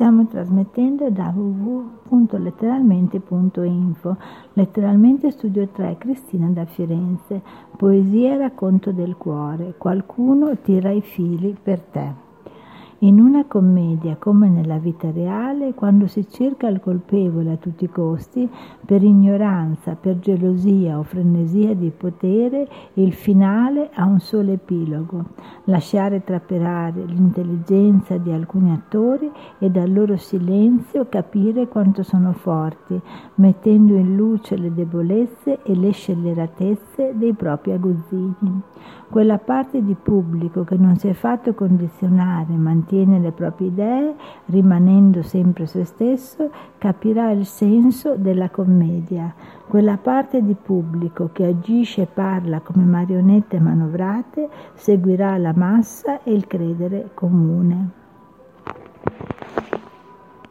Stiamo trasmettendo da www.letteralmente.info. Letteralmente Studio 3, Cristina da Firenze. Poesia e racconto del cuore. Qualcuno tira i fili per te. In una commedia, come nella vita reale, quando si cerca il colpevole a tutti i costi, per ignoranza, per gelosia o frenesia di potere, il finale ha un solo epilogo, lasciare trapelare l'intelligenza di alcuni attori e dal loro silenzio capire quanto sono forti, mettendo in luce le debolezze e le scelleratezze dei propri aguzzini. Quella parte di pubblico che non si è fatto condizionare, mantiene le proprie idee, rimanendo sempre se stesso, capirà il senso della commedia. Quella parte di pubblico che agisce e parla come marionette manovrate seguirà la massa e il credere comune.